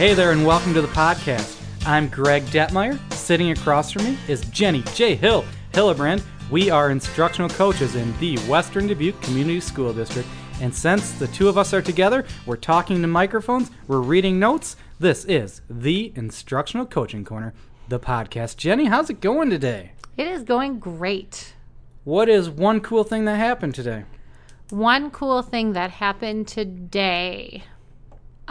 Hey there, and welcome to the podcast. I'm Greg Detmeyer. Sitting across from me is Jenny J. Hill Hillebrand. We are instructional coaches in the Western Dubuque Community School District. And since the two of us are together, we're talking to microphones, we're reading notes. This is the Instructional Coaching Corner, the podcast. Jenny, how's it going today? It is going great. What is one cool thing that happened today? One cool thing that happened today.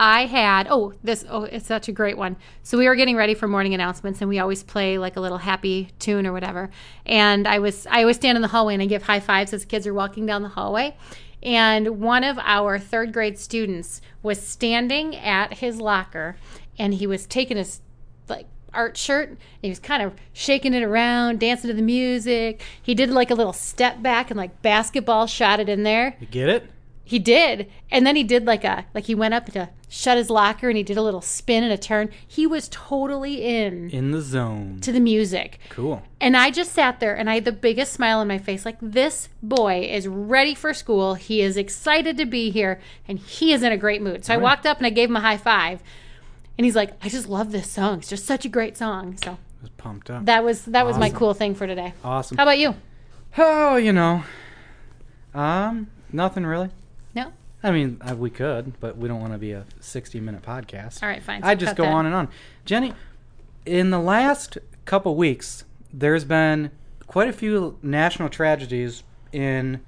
I had oh this oh it's such a great one. So we were getting ready for morning announcements and we always play like a little happy tune or whatever. And I was I always stand in the hallway and I give high fives as kids are walking down the hallway. And one of our third grade students was standing at his locker and he was taking his like art shirt and he was kind of shaking it around, dancing to the music. He did like a little step back and like basketball shot it in there. You get it? He did. And then he did like a like he went up to shut his locker and he did a little spin and a turn. He was totally in In the zone. to the music. Cool. And I just sat there and I had the biggest smile on my face. Like, this boy is ready for school. He is excited to be here and he is in a great mood. So I walked up and I gave him a high five. And he's like, I just love this song. It's just such a great song. So I was pumped up. that was that was my cool thing for today. awesome. How about you? Oh, you know, um, nothing really. I mean, uh, we could, but we don't want to be a 60-minute podcast. All right, fine. So I just go that. on and on. Jenny, in the last couple weeks, there's been quite a few national tragedies in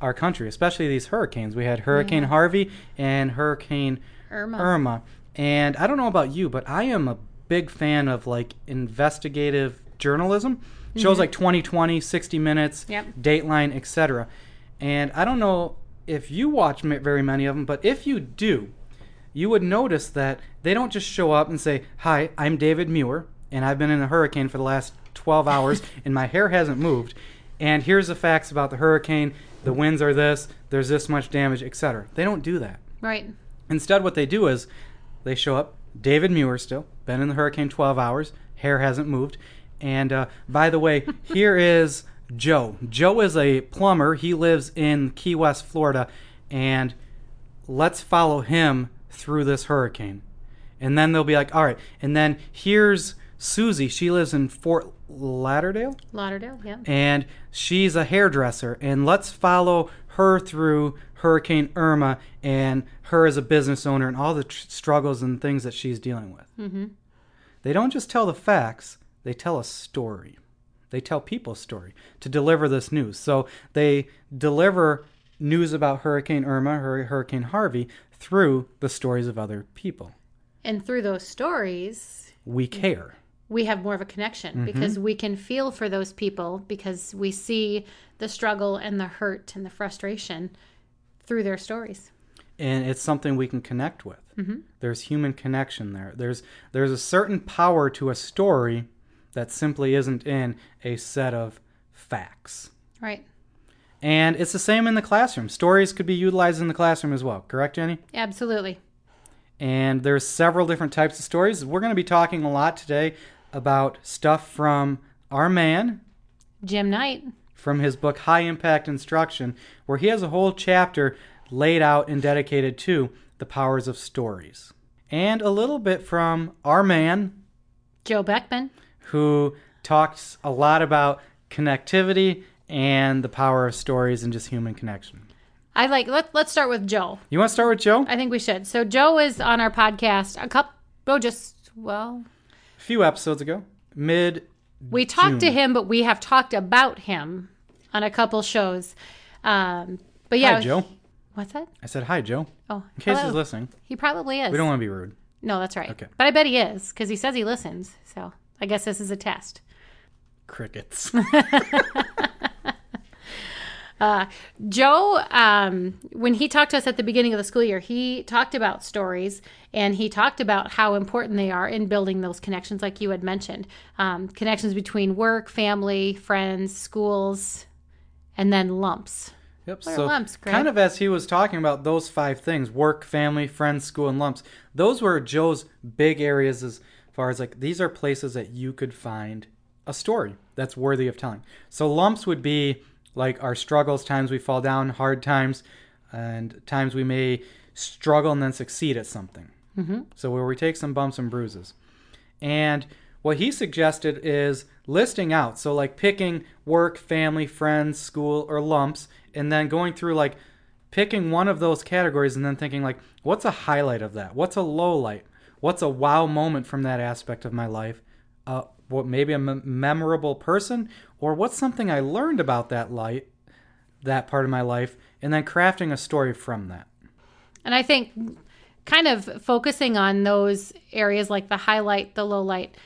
our country, especially these hurricanes. We had Hurricane Yeah. Harvey and Hurricane Irma. Irma. And I don't know about you, but I am a big fan of like investigative journalism. Shows like 2020, 60 Minutes, Mm-hmm. Yep. Dateline, etc. And I don't know if you watch very many of them, but if you do, you would notice that they don't just show up and say, Hi, I'm David Muir, and I've been in a hurricane for the last 12 hours, and my hair hasn't moved. And here's the facts about the hurricane the winds are this, there's this much damage, etc. They don't do that. Right. Instead, what they do is they show up. David Muir still been in the hurricane 12 hours. Hair hasn't moved. And uh, by the way, here is Joe. Joe is a plumber. He lives in Key West, Florida. And let's follow him through this hurricane. And then they'll be like, all right. And then here's Susie. She lives in Fort Lauderdale Lauderdale, yeah. and she's a hairdresser and let's follow her through hurricane irma and her as a business owner and all the tr- struggles and things that she's dealing with Mm-hmm. they don't just tell the facts they tell a story they tell people's story to deliver this news so they deliver news about hurricane irma hurricane harvey through the stories of other people And through those stories, we care we have more of a connection Mm-hmm. because we can feel for those people because we see the struggle and the hurt and the frustration through their stories. and it's something we can connect with. Mhm. There's human connection there. There's there's a certain power to a story that simply isn't in a set of facts. Right. And it's the same in the classroom. Stories could be utilized in the classroom as well. Correct, Jenny? Absolutely. And there's several different types of stories. We're going to be talking a lot today about stuff from our man Jim Knight. from his book High Impact Instruction, where he has a whole chapter laid out and dedicated to the powers of stories. And a little bit from our man, Joe Beckman. Who talks a lot about connectivity and the power of stories and just human connection. I like let, let's start with Joe. You want to start with Joe? I think we should. So Joe is on our podcast a couple oh just well A few episodes ago, mid. we talked to him but we have talked about him on a couple shows. Um but yeah Hi, Joe. What's that? I said hi, Joe. Oh, In case hello. he's listening, He probably is. we don't want to be rude. No, that's right. Okay. But I bet he is because he says he listens. So I guess this is a test. Crickets. Joe, um, when he talked to us at the beginning of the school year, he talked about stories and he talked about how important they are in building those connections, like you had mentioned um, connections between work, family, friends, schools, and then lumps. Yep. What so lumps, kind of as he was talking about those five things: work, family, friends, school, and lumps. Those were Joe's big areas as far as like these are places that you could find a story that's worthy of telling. So lumps would be like our struggles, times we fall down, hard times, and times we may struggle and then succeed at something. Mm-hmm. So where we take some bumps and bruises. And what he suggested is listing out. So like picking work, family, friends, school, or lumps, and then going through like picking one of those categories and then thinking like, what's a highlight of that? What's a low light? What's a wow moment from that aspect of my life? Uh, what maybe a mem- memorable person, or what's something I learned about that light, that part of my life, and then crafting a story from that. And I think kind of focusing on those areas like the highlight, the low light,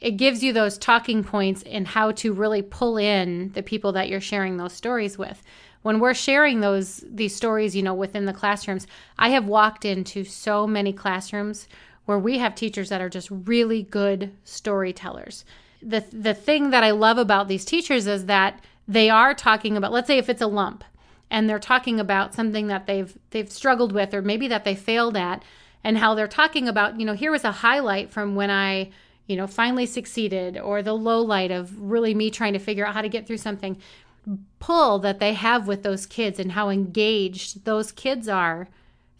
it gives you those talking points and how to really pull in the people that you're sharing those stories with. When we're sharing those these stories, you know, within the classrooms, I have walked into so many classrooms where we have teachers that are just really good storytellers. The the thing that I love about these teachers is that they are talking about let's say if it's a lump and they're talking about something that they've they've struggled with or maybe that they failed at and how they're talking about, you know, here was a highlight from when I you know, finally succeeded, or the low light of really me trying to figure out how to get through something. Pull that they have with those kids and how engaged those kids are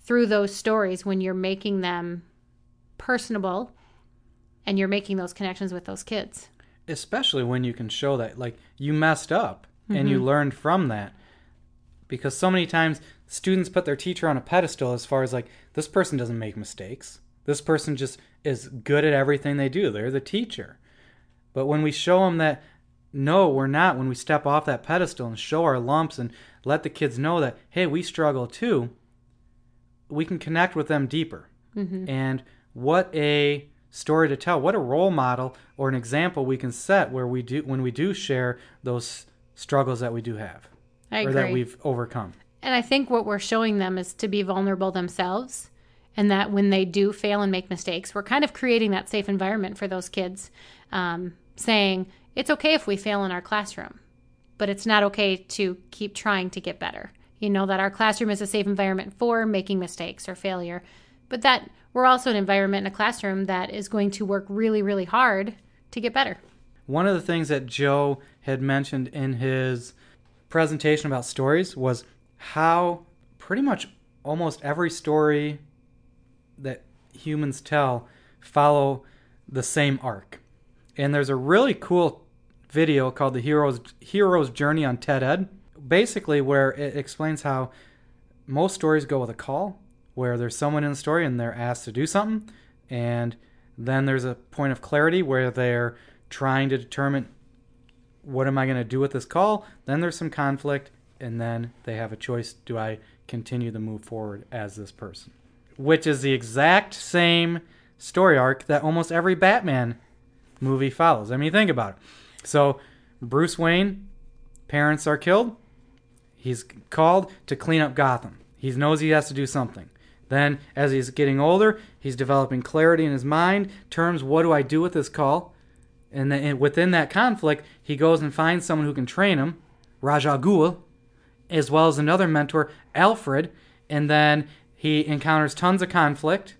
through those stories when you're making them personable and you're making those connections with those kids. Especially when you can show that, like, you messed up and you mm-hmm. learned from that. Because so many times students put their teacher on a pedestal as far as, like, this person doesn't make mistakes. This person just is good at everything they do. They're the teacher. But when we show them that, no, we're not, when we step off that pedestal and show our lumps and let the kids know that, hey, we struggle too, we can connect with them deeper. Mm-hmm. And what a story to tell, what a role model or an example we can set where we do when we do share those struggles that we do have I or agree. that we've overcome. And I think what we're showing them is to be vulnerable themselves. And that when they do fail and make mistakes, we're kind of creating that safe environment for those kids, um, saying it's okay if we fail in our classroom, but it's not okay to keep trying to get better. You know, that our classroom is a safe environment for making mistakes or failure, but that we're also an environment in a classroom that is going to work really, really hard to get better. One of the things that Joe had mentioned in his presentation about stories was how pretty much almost every story that humans tell follow the same arc. And there's a really cool video called the Hero's Hero's Journey on TED Ed, basically where it explains how most stories go with a call, where there's someone in the story and they're asked to do something, and then there's a point of clarity where they're trying to determine what am I going to do with this call. Then there's some conflict, and then they have a choice: do I continue to move forward as this person? Which is the exact same story arc that almost every Batman movie follows. I mean, think about it. So, Bruce Wayne, parents are killed. He's called to clean up Gotham. He knows he has to do something. Then, as he's getting older, he's developing clarity in his mind, terms what do I do with this call? And then within that conflict, he goes and finds someone who can train him, Ra's al Ghul, as well as another mentor, Alfred. And then he encounters tons of conflict.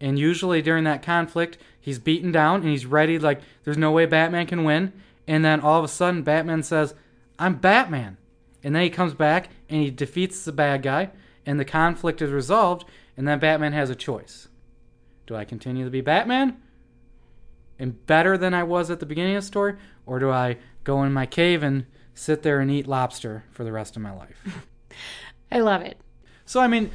And usually during that conflict, he's beaten down and he's ready, like, there's no way Batman can win. And then all of a sudden, Batman says, I'm Batman. And then he comes back and he defeats the bad guy, and the conflict is resolved. And then Batman has a choice Do I continue to be Batman and better than I was at the beginning of the story, or do I go in my cave and sit there and eat lobster for the rest of my life? I love it. So, I mean,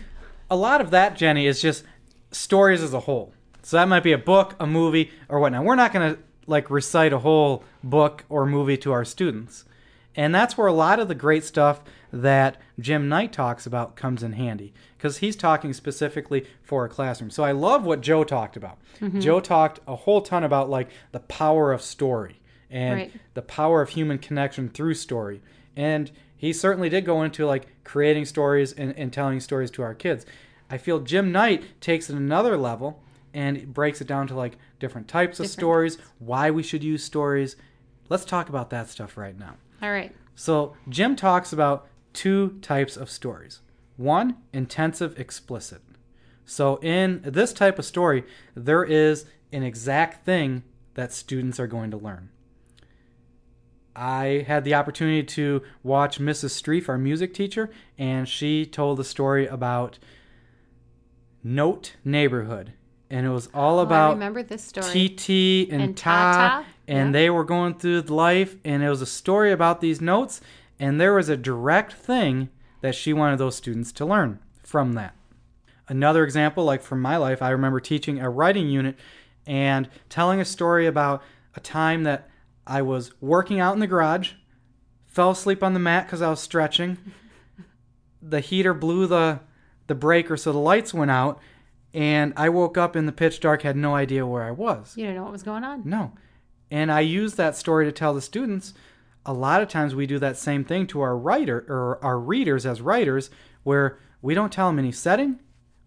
a lot of that, Jenny, is just stories as a whole. So that might be a book, a movie, or whatnot. We're not going to like recite a whole book or movie to our students. And that's where a lot of the great stuff that Jim Knight talks about comes in handy because he's talking specifically for a classroom. So I love what Joe talked about. Mm-hmm. Joe talked a whole ton about like the power of story and Right. the power of human connection through story. And he certainly did go into like creating stories and, and telling stories to our kids. I feel Jim Knight takes it another level and breaks it down to like different types of Different stories, why we should use stories. Let's talk about that stuff right now. All right. So, Jim talks about two types of stories. One, intensive explicit. So, in this type of story, there is an exact thing that students are going to learn. I had the opportunity to watch Mrs. Streef, our music teacher, and she told a story about Note Neighborhood. And it was all Oh, I about remember this story. TT and, And Ta, Tata, and yeah. they were going through life, and it was a story about these notes, and there was a direct thing that she wanted those students to learn from that. Another example, like from my life, I remember teaching a writing unit and telling a story about a time that I was working out in the garage, fell asleep on the mat because I was stretching. The heater blew the the breaker, so the lights went out, and I woke up in the pitch dark, had no idea where I was. You didn't know what was going on. No. And I used that story to tell the students. A lot of times we do that same thing to our writer or our readers as writers, where we don't tell them any setting,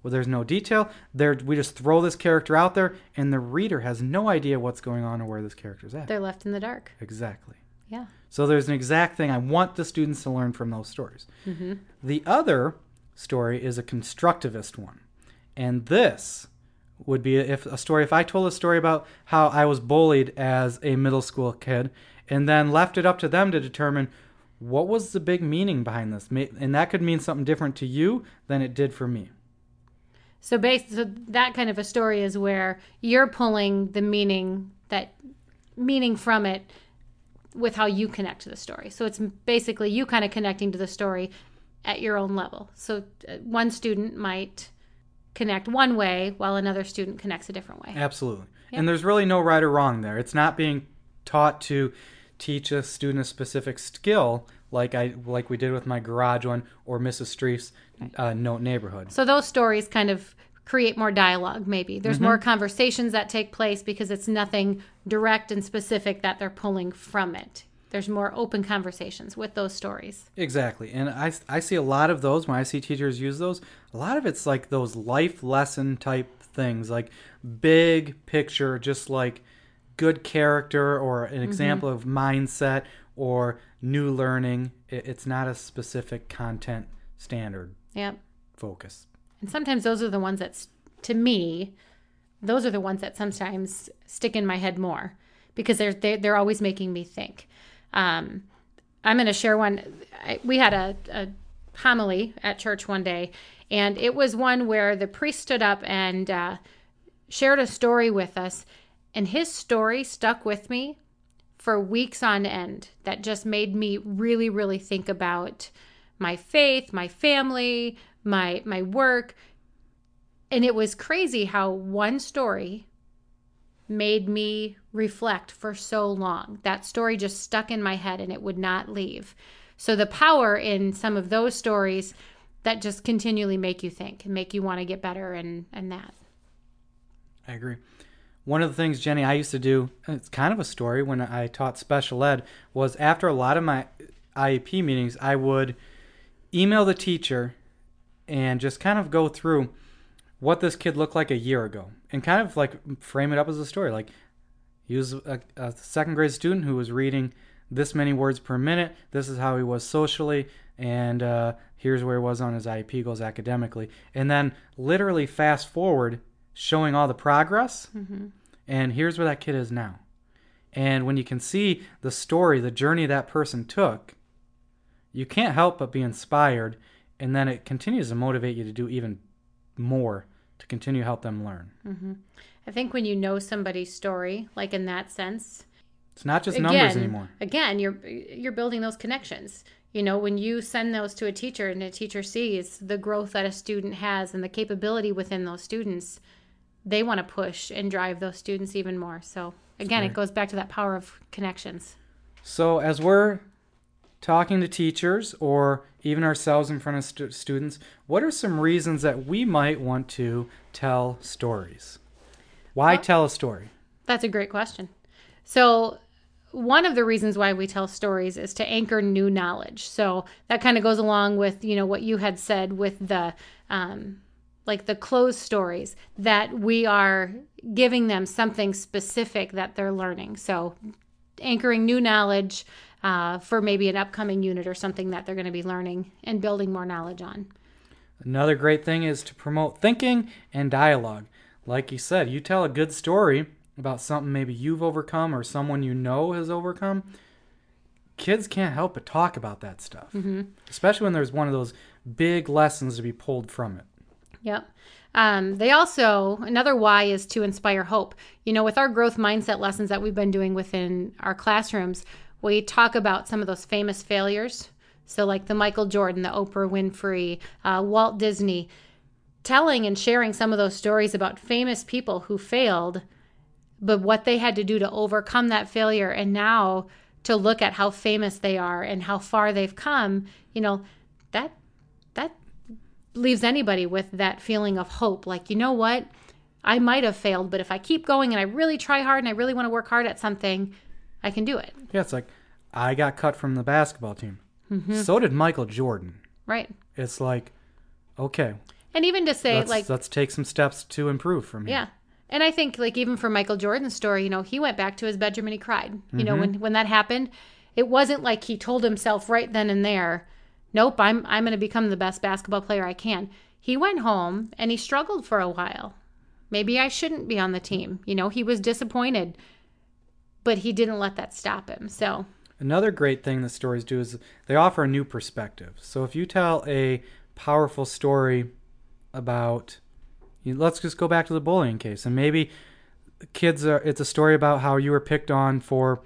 where there's no detail. There, we just throw this character out there, and the reader has no idea what's going on or where this character's at. They're left in the dark. Exactly. Yeah. So there's an exact thing I want the students to learn from those stories. Mm-hmm. The other story is a constructivist one. And this would be if a story if I told a story about how I was bullied as a middle school kid and then left it up to them to determine what was the big meaning behind this. And that could mean something different to you than it did for me. So, based, so that kind of a story is where you're pulling the meaning that meaning from it with how you connect to the story. So it's basically you kind of connecting to the story at your own level. So uh, one student might connect one way while another student connects a different way. Absolutely. And there's really no right or wrong there. It's not being taught to teach a student a specific skill like I like we did with my garage one or Mrs. Streef's uh, note neighborhood. So those stories kind of create more dialogue maybe. There's more conversations that take place because it's nothing direct and specific that they're pulling from it. There's more open conversations with those stories. Exactly. And I, I see a lot of those when I see teachers use those. A lot of it's like those life lesson type things, like big picture, just like good character or an example of mindset or new learning. It's not a specific content standard Yep. focus. And sometimes those are the ones that's, to me, those are the ones that sometimes stick in my head more because they're they're, they're always making me think. Um, I'm going to share one. I, we had a, a homily at church one day, and it was one where the priest stood up and uh, shared a story with us, and his story stuck with me for weeks on end. That just made me really, really think about my faith, my family, my my work. And it was crazy how one story made me reflect for so long. That story just stuck in my head and it would not leave. So the power in some of those stories that just continually make you think and make you want to get better and and that. I agree. One of the things, Jenny, I used to do, it's kind of a story when I taught special ed, was after a lot of my IEP meetings, I would email the teacher and just kind of go through what this kid looked like a year ago and kind of like frame it up as a story. Like he was a, a second grade student who was reading this many words per minute. This is how he was socially, and uh, here's where he was on his IEP goals academically. And then literally fast forward, showing all the progress, mm-hmm. and here's where that kid is now. And when you can see the story, the journey that person took, you can't help but be inspired, and then it continues to motivate you to do even more to continue to help them learn. Mm-hmm. I think when you know somebody's story, like in that sense, It's not just numbers again, anymore. Again, you're you're building those connections. You know, when you send those to a teacher and a teacher sees the growth that a student has and the capability within those students, they want to push and drive those students even more. So again, it goes back to that power of connections. So, as we're talking to teachers or even ourselves in front of stu- students, what are some reasons that we might want to tell stories? Why Well- tell a story? That's a great question. So, one of the reasons why we tell stories is to anchor new knowledge. So that kind of goes along with you know what you had said with the um, like the closed stories that we are giving them something specific that they're learning. So anchoring new knowledge uh, for maybe an upcoming unit or something that they're going to be learning and building more knowledge on. Another great thing is to promote thinking and dialogue. Like you said, you tell a good story about something maybe you've overcome or someone you know has overcome. Kids can't help but talk about that stuff, mm-hmm. especially when there's one of those big lessons to be pulled from it. Yep. Um, they also, another why is to inspire hope. You know, with our growth mindset lessons that we've been doing within our classrooms, we talk about some of those famous failures. So, like the Michael Jordan, the Oprah Winfrey, uh, Walt Disney, telling and sharing some of those stories about famous people who failed, but what they had to do to overcome that failure. And now to look at how famous they are and how far they've come, you know, that, leaves anybody with that feeling of hope. Like, you know what? I might have failed, but if I keep going and I really try hard and I really want to work hard at something, I can do it. Yeah, it's like I got cut from the basketball team. Mm-hmm. So did Michael Jordan. Right. It's like, okay, And even to say, let's, like, let's take some steps to improve from here. Yeah. And I think like even for Michael Jordan's story, you know, he went back to his bedroom and he cried. You know, when when that happened, it wasn't like he told himself right then and there, "Nope, I'm I'm going to become the best basketball player I can." He went home and he struggled for a while. Maybe I shouldn't be on the team. You know, he was disappointed, but he didn't let that stop him. So, Another great thing that stories do is they offer a new perspective. So if you tell a powerful story about, you, let's just go back to the bullying case, and maybe kids, are, it's a story about how you were picked on for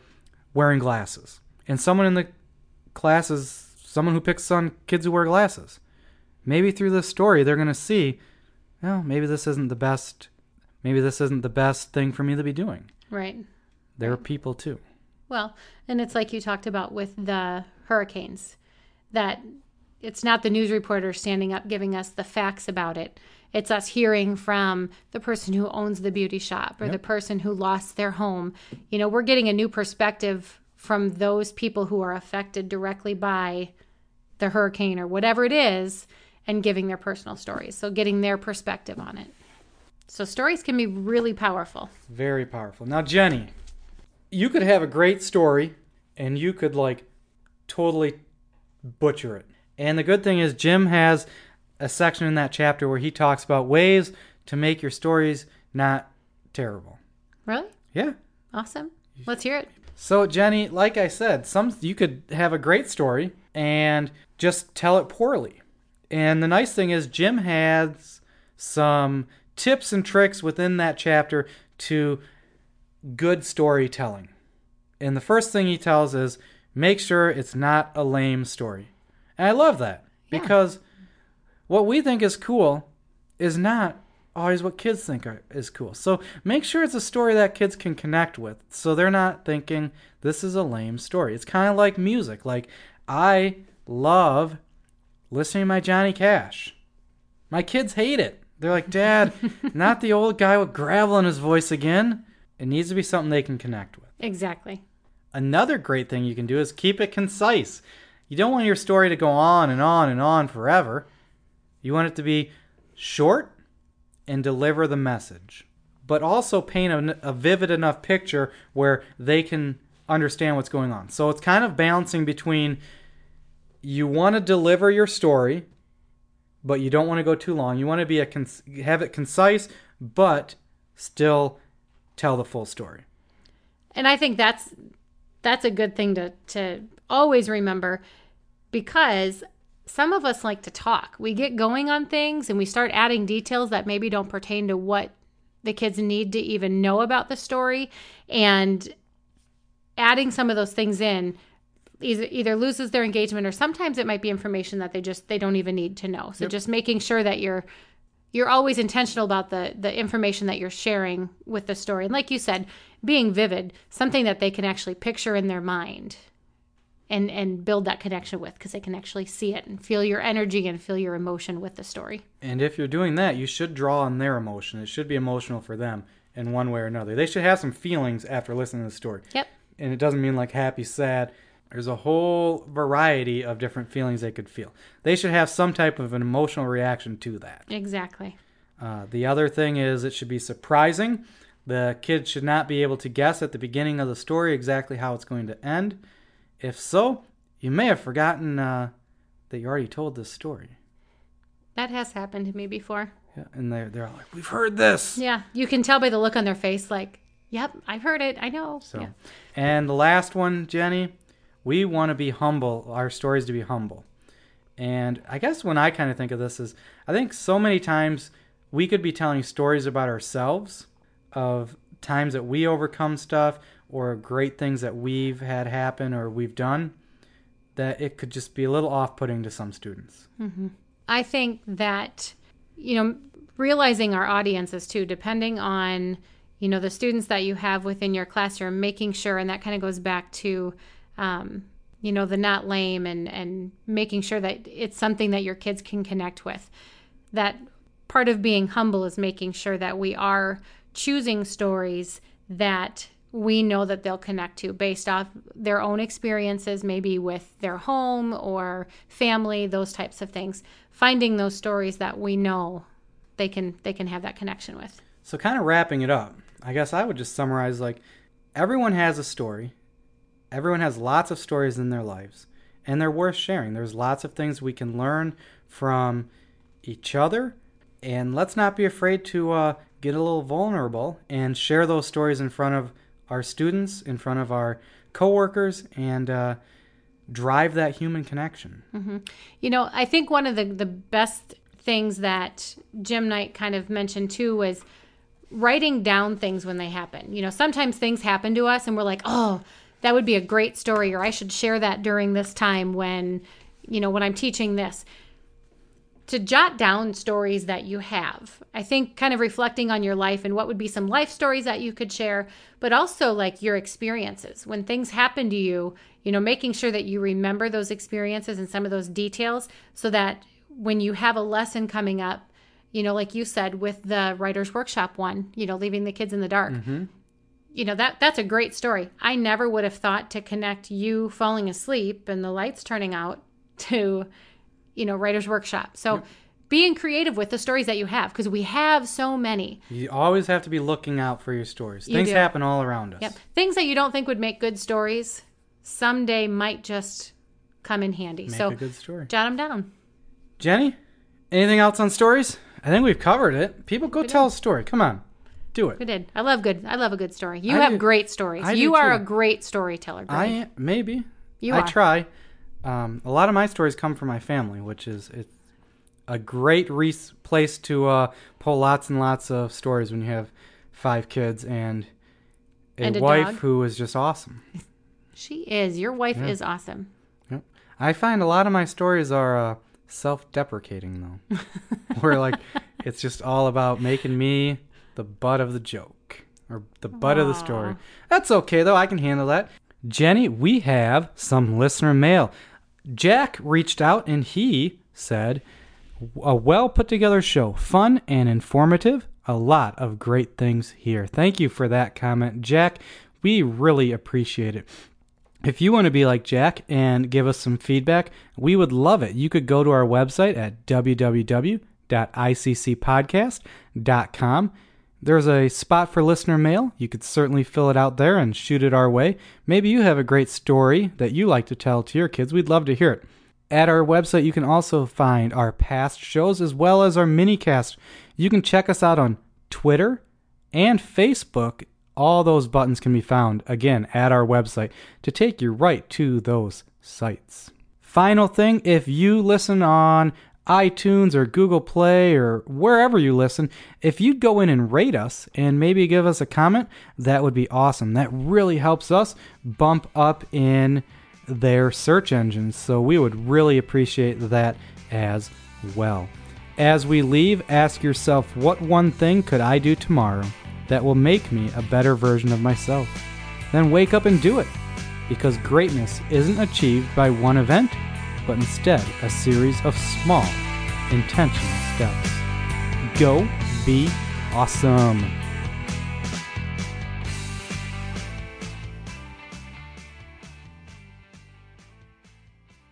wearing glasses, and someone in the class is someone who picks on kids who wear glasses. Maybe through this story, they're going to see, well, maybe this isn't the best. Maybe this isn't the best thing for me to be doing. right. There are people too. Well, and it's like you talked about with the hurricanes, that it's not the news reporter standing up giving us the facts about it. It's us hearing from the person who owns the beauty shop or Yep. the person who lost their home. You know, we're getting a new perspective from those people who are affected directly by the hurricane or whatever it is and giving their personal stories. So getting their perspective on it. So stories can be really powerful. Very powerful. Now, Jenny, you could have a great story and you could like totally butcher it. And the good thing is, Jim has a section in that chapter where he talks about ways to make your stories not terrible. Really? Yeah. Awesome. Let's hear it. So, Jenny, like I said, some you could have a great story and just tell it poorly. And the nice thing is, Jim has some tips and tricks within that chapter to good storytelling. And the first thing he tells is make sure it's not a lame story. And I love that Yeah. because what we think is cool is not always what kids think are, is cool. So make sure it's a story that kids can connect with. So they're not thinking this is a lame story. It's kind of like music. Like I love listening to my Johnny Cash. My kids hate it. They're like, "Dad, not the old guy with gravel in his voice again." It needs to be something they can connect with. Exactly. Another great thing you can do is keep it concise. You don't want your story to go on and on and on forever. You want it to be short and deliver the message, but also paint a, a vivid enough picture where they can understand what's going on. So it's kind of balancing between you want to deliver your story, but you don't want to go too long. You want to be a cons- have it concise, but still tell the full story. And I think that's that's a good thing to to always remember because some of us like to talk. We get going on things and we start adding details that maybe don't pertain to what the kids need to even know about the story and adding some of those things in either, either loses their engagement or sometimes it might be information that they just they don't even need to know. So Yep. just making sure that you're you're always intentional about the the information that you're sharing with the story. And like you said, being vivid, something that they can actually picture in their mind and and build that connection with because they can actually see it and feel your energy and feel your emotion with the story. And if you're doing that, you should draw on their emotion. It should be emotional for them in one way or another. They should have some feelings after listening to the story. Yep. And it doesn't mean like happy, sad. There's a whole variety of different feelings they could feel. They should have some type of an emotional reaction to that. Exactly. Uh, the other thing is it should be surprising. The kid should not be able to guess at the beginning of the story exactly how it's going to end. If so, you may have forgotten uh, that you already told this story. That has happened to me before. Yeah, and they're, they're all like, we've heard this. Yeah, you can tell by the look on their face like, "Yep, I've heard it. I know." So, Yeah. and the last one, Jenny, we want to be humble. Our stories to be humble, And I guess when I kind of think of this is, I think so many times we could be telling stories about ourselves of times that we overcome stuff or great things that we've had happen or we've done that it could just be a little off-putting to some students. Mm-hmm. I think that, you know, realizing our audiences too, depending on, you know, the students that you have within your classroom, making sure, and that kind of goes back to, um, you know, the not lame and, and making sure that it's something that your kids can connect with. That part of being humble is making sure that we are choosing stories that we know that they'll connect to based off their own experiences, maybe with their home or family, those types of things. Finding those stories that we know they can they can have that connection with. So kind of wrapping it up, I guess I would just summarize like everyone has a story. Everyone has lots of stories in their lives and they're worth sharing. There's lots of things we can learn from each other and let's not be afraid to uh, get a little vulnerable and share those stories in front of our students, in front of our coworkers and uh, drive that human connection. You know, I think one of the, the best things that Jim Knight kind of mentioned too was writing down things when they happen. You know, sometimes things happen to us and we're like, oh, that would be a great story, or I should share that during this time when, you know, when I'm teaching this. To jot down stories that you have. I think kind of reflecting on your life and what would be some life stories that you could share, but also like your experiences. When things happen to you, you know, making sure that you remember those experiences and some of those details so that when you have a lesson coming up, you know, like you said with the writer's workshop one, you know, leaving the kids in the dark. Mm-hmm. You know, that that's a great story. I never would have thought to connect you falling asleep and the lights turning out to, you know, writer's workshop. So being creative with the stories that you have because we have so many. You always have to be looking out for your stories. You Things do. happen all around us. Yep. Things that you don't think would make good stories someday might just come in handy. Make so a good story. jot them down. Jenny, anything else on stories? I think we've covered it. People go tell a story. Come on. Do it. We did. I love good. I love a good story. You I have do- great stories. I you are too. a great storyteller. Greg. I am, maybe. You I are. try. Um, a lot of my stories come from my family, which is it's a great re- place to uh, pull lots and lots of stories when you have five kids and a, And a wife dog. who is just awesome. She is. Your wife is awesome. Yep. I find a lot of my stories are uh, self-deprecating though, where like it's just all about making me the butt of the joke or the butt of the story. That's okay though. I can handle that. Jenny, we have some listener mail. Jack reached out and he said, "A well put together show, fun and informative. A lot of great things here." Thank you for that comment, Jack. We really appreciate it. If you want to be like Jack and give us some feedback, we would love it. You could go to our website at www.iccpodcast.com. There's a spot for listener mail. You could certainly fill it out there and shoot it our way. Maybe you have a great story that you like to tell to your kids. We'd love to hear it. At our website, you can also find our past shows as well as our mini cast. You can check us out on Twitter and Facebook. All those buttons can be found again at our website to take you right to those sites. Final thing if you listen on iTunes or Google Play or wherever you listen, if you'd go in and rate us and maybe give us a comment, that would be awesome. That really helps us bump up in their search engines. So we would really appreciate that as well. As we leave, ask yourself what one thing could I do tomorrow that will make me a better version of myself? Then wake up and do it. Because greatness isn't achieved by one event, but instead a series of small, intentional steps. Go be awesome.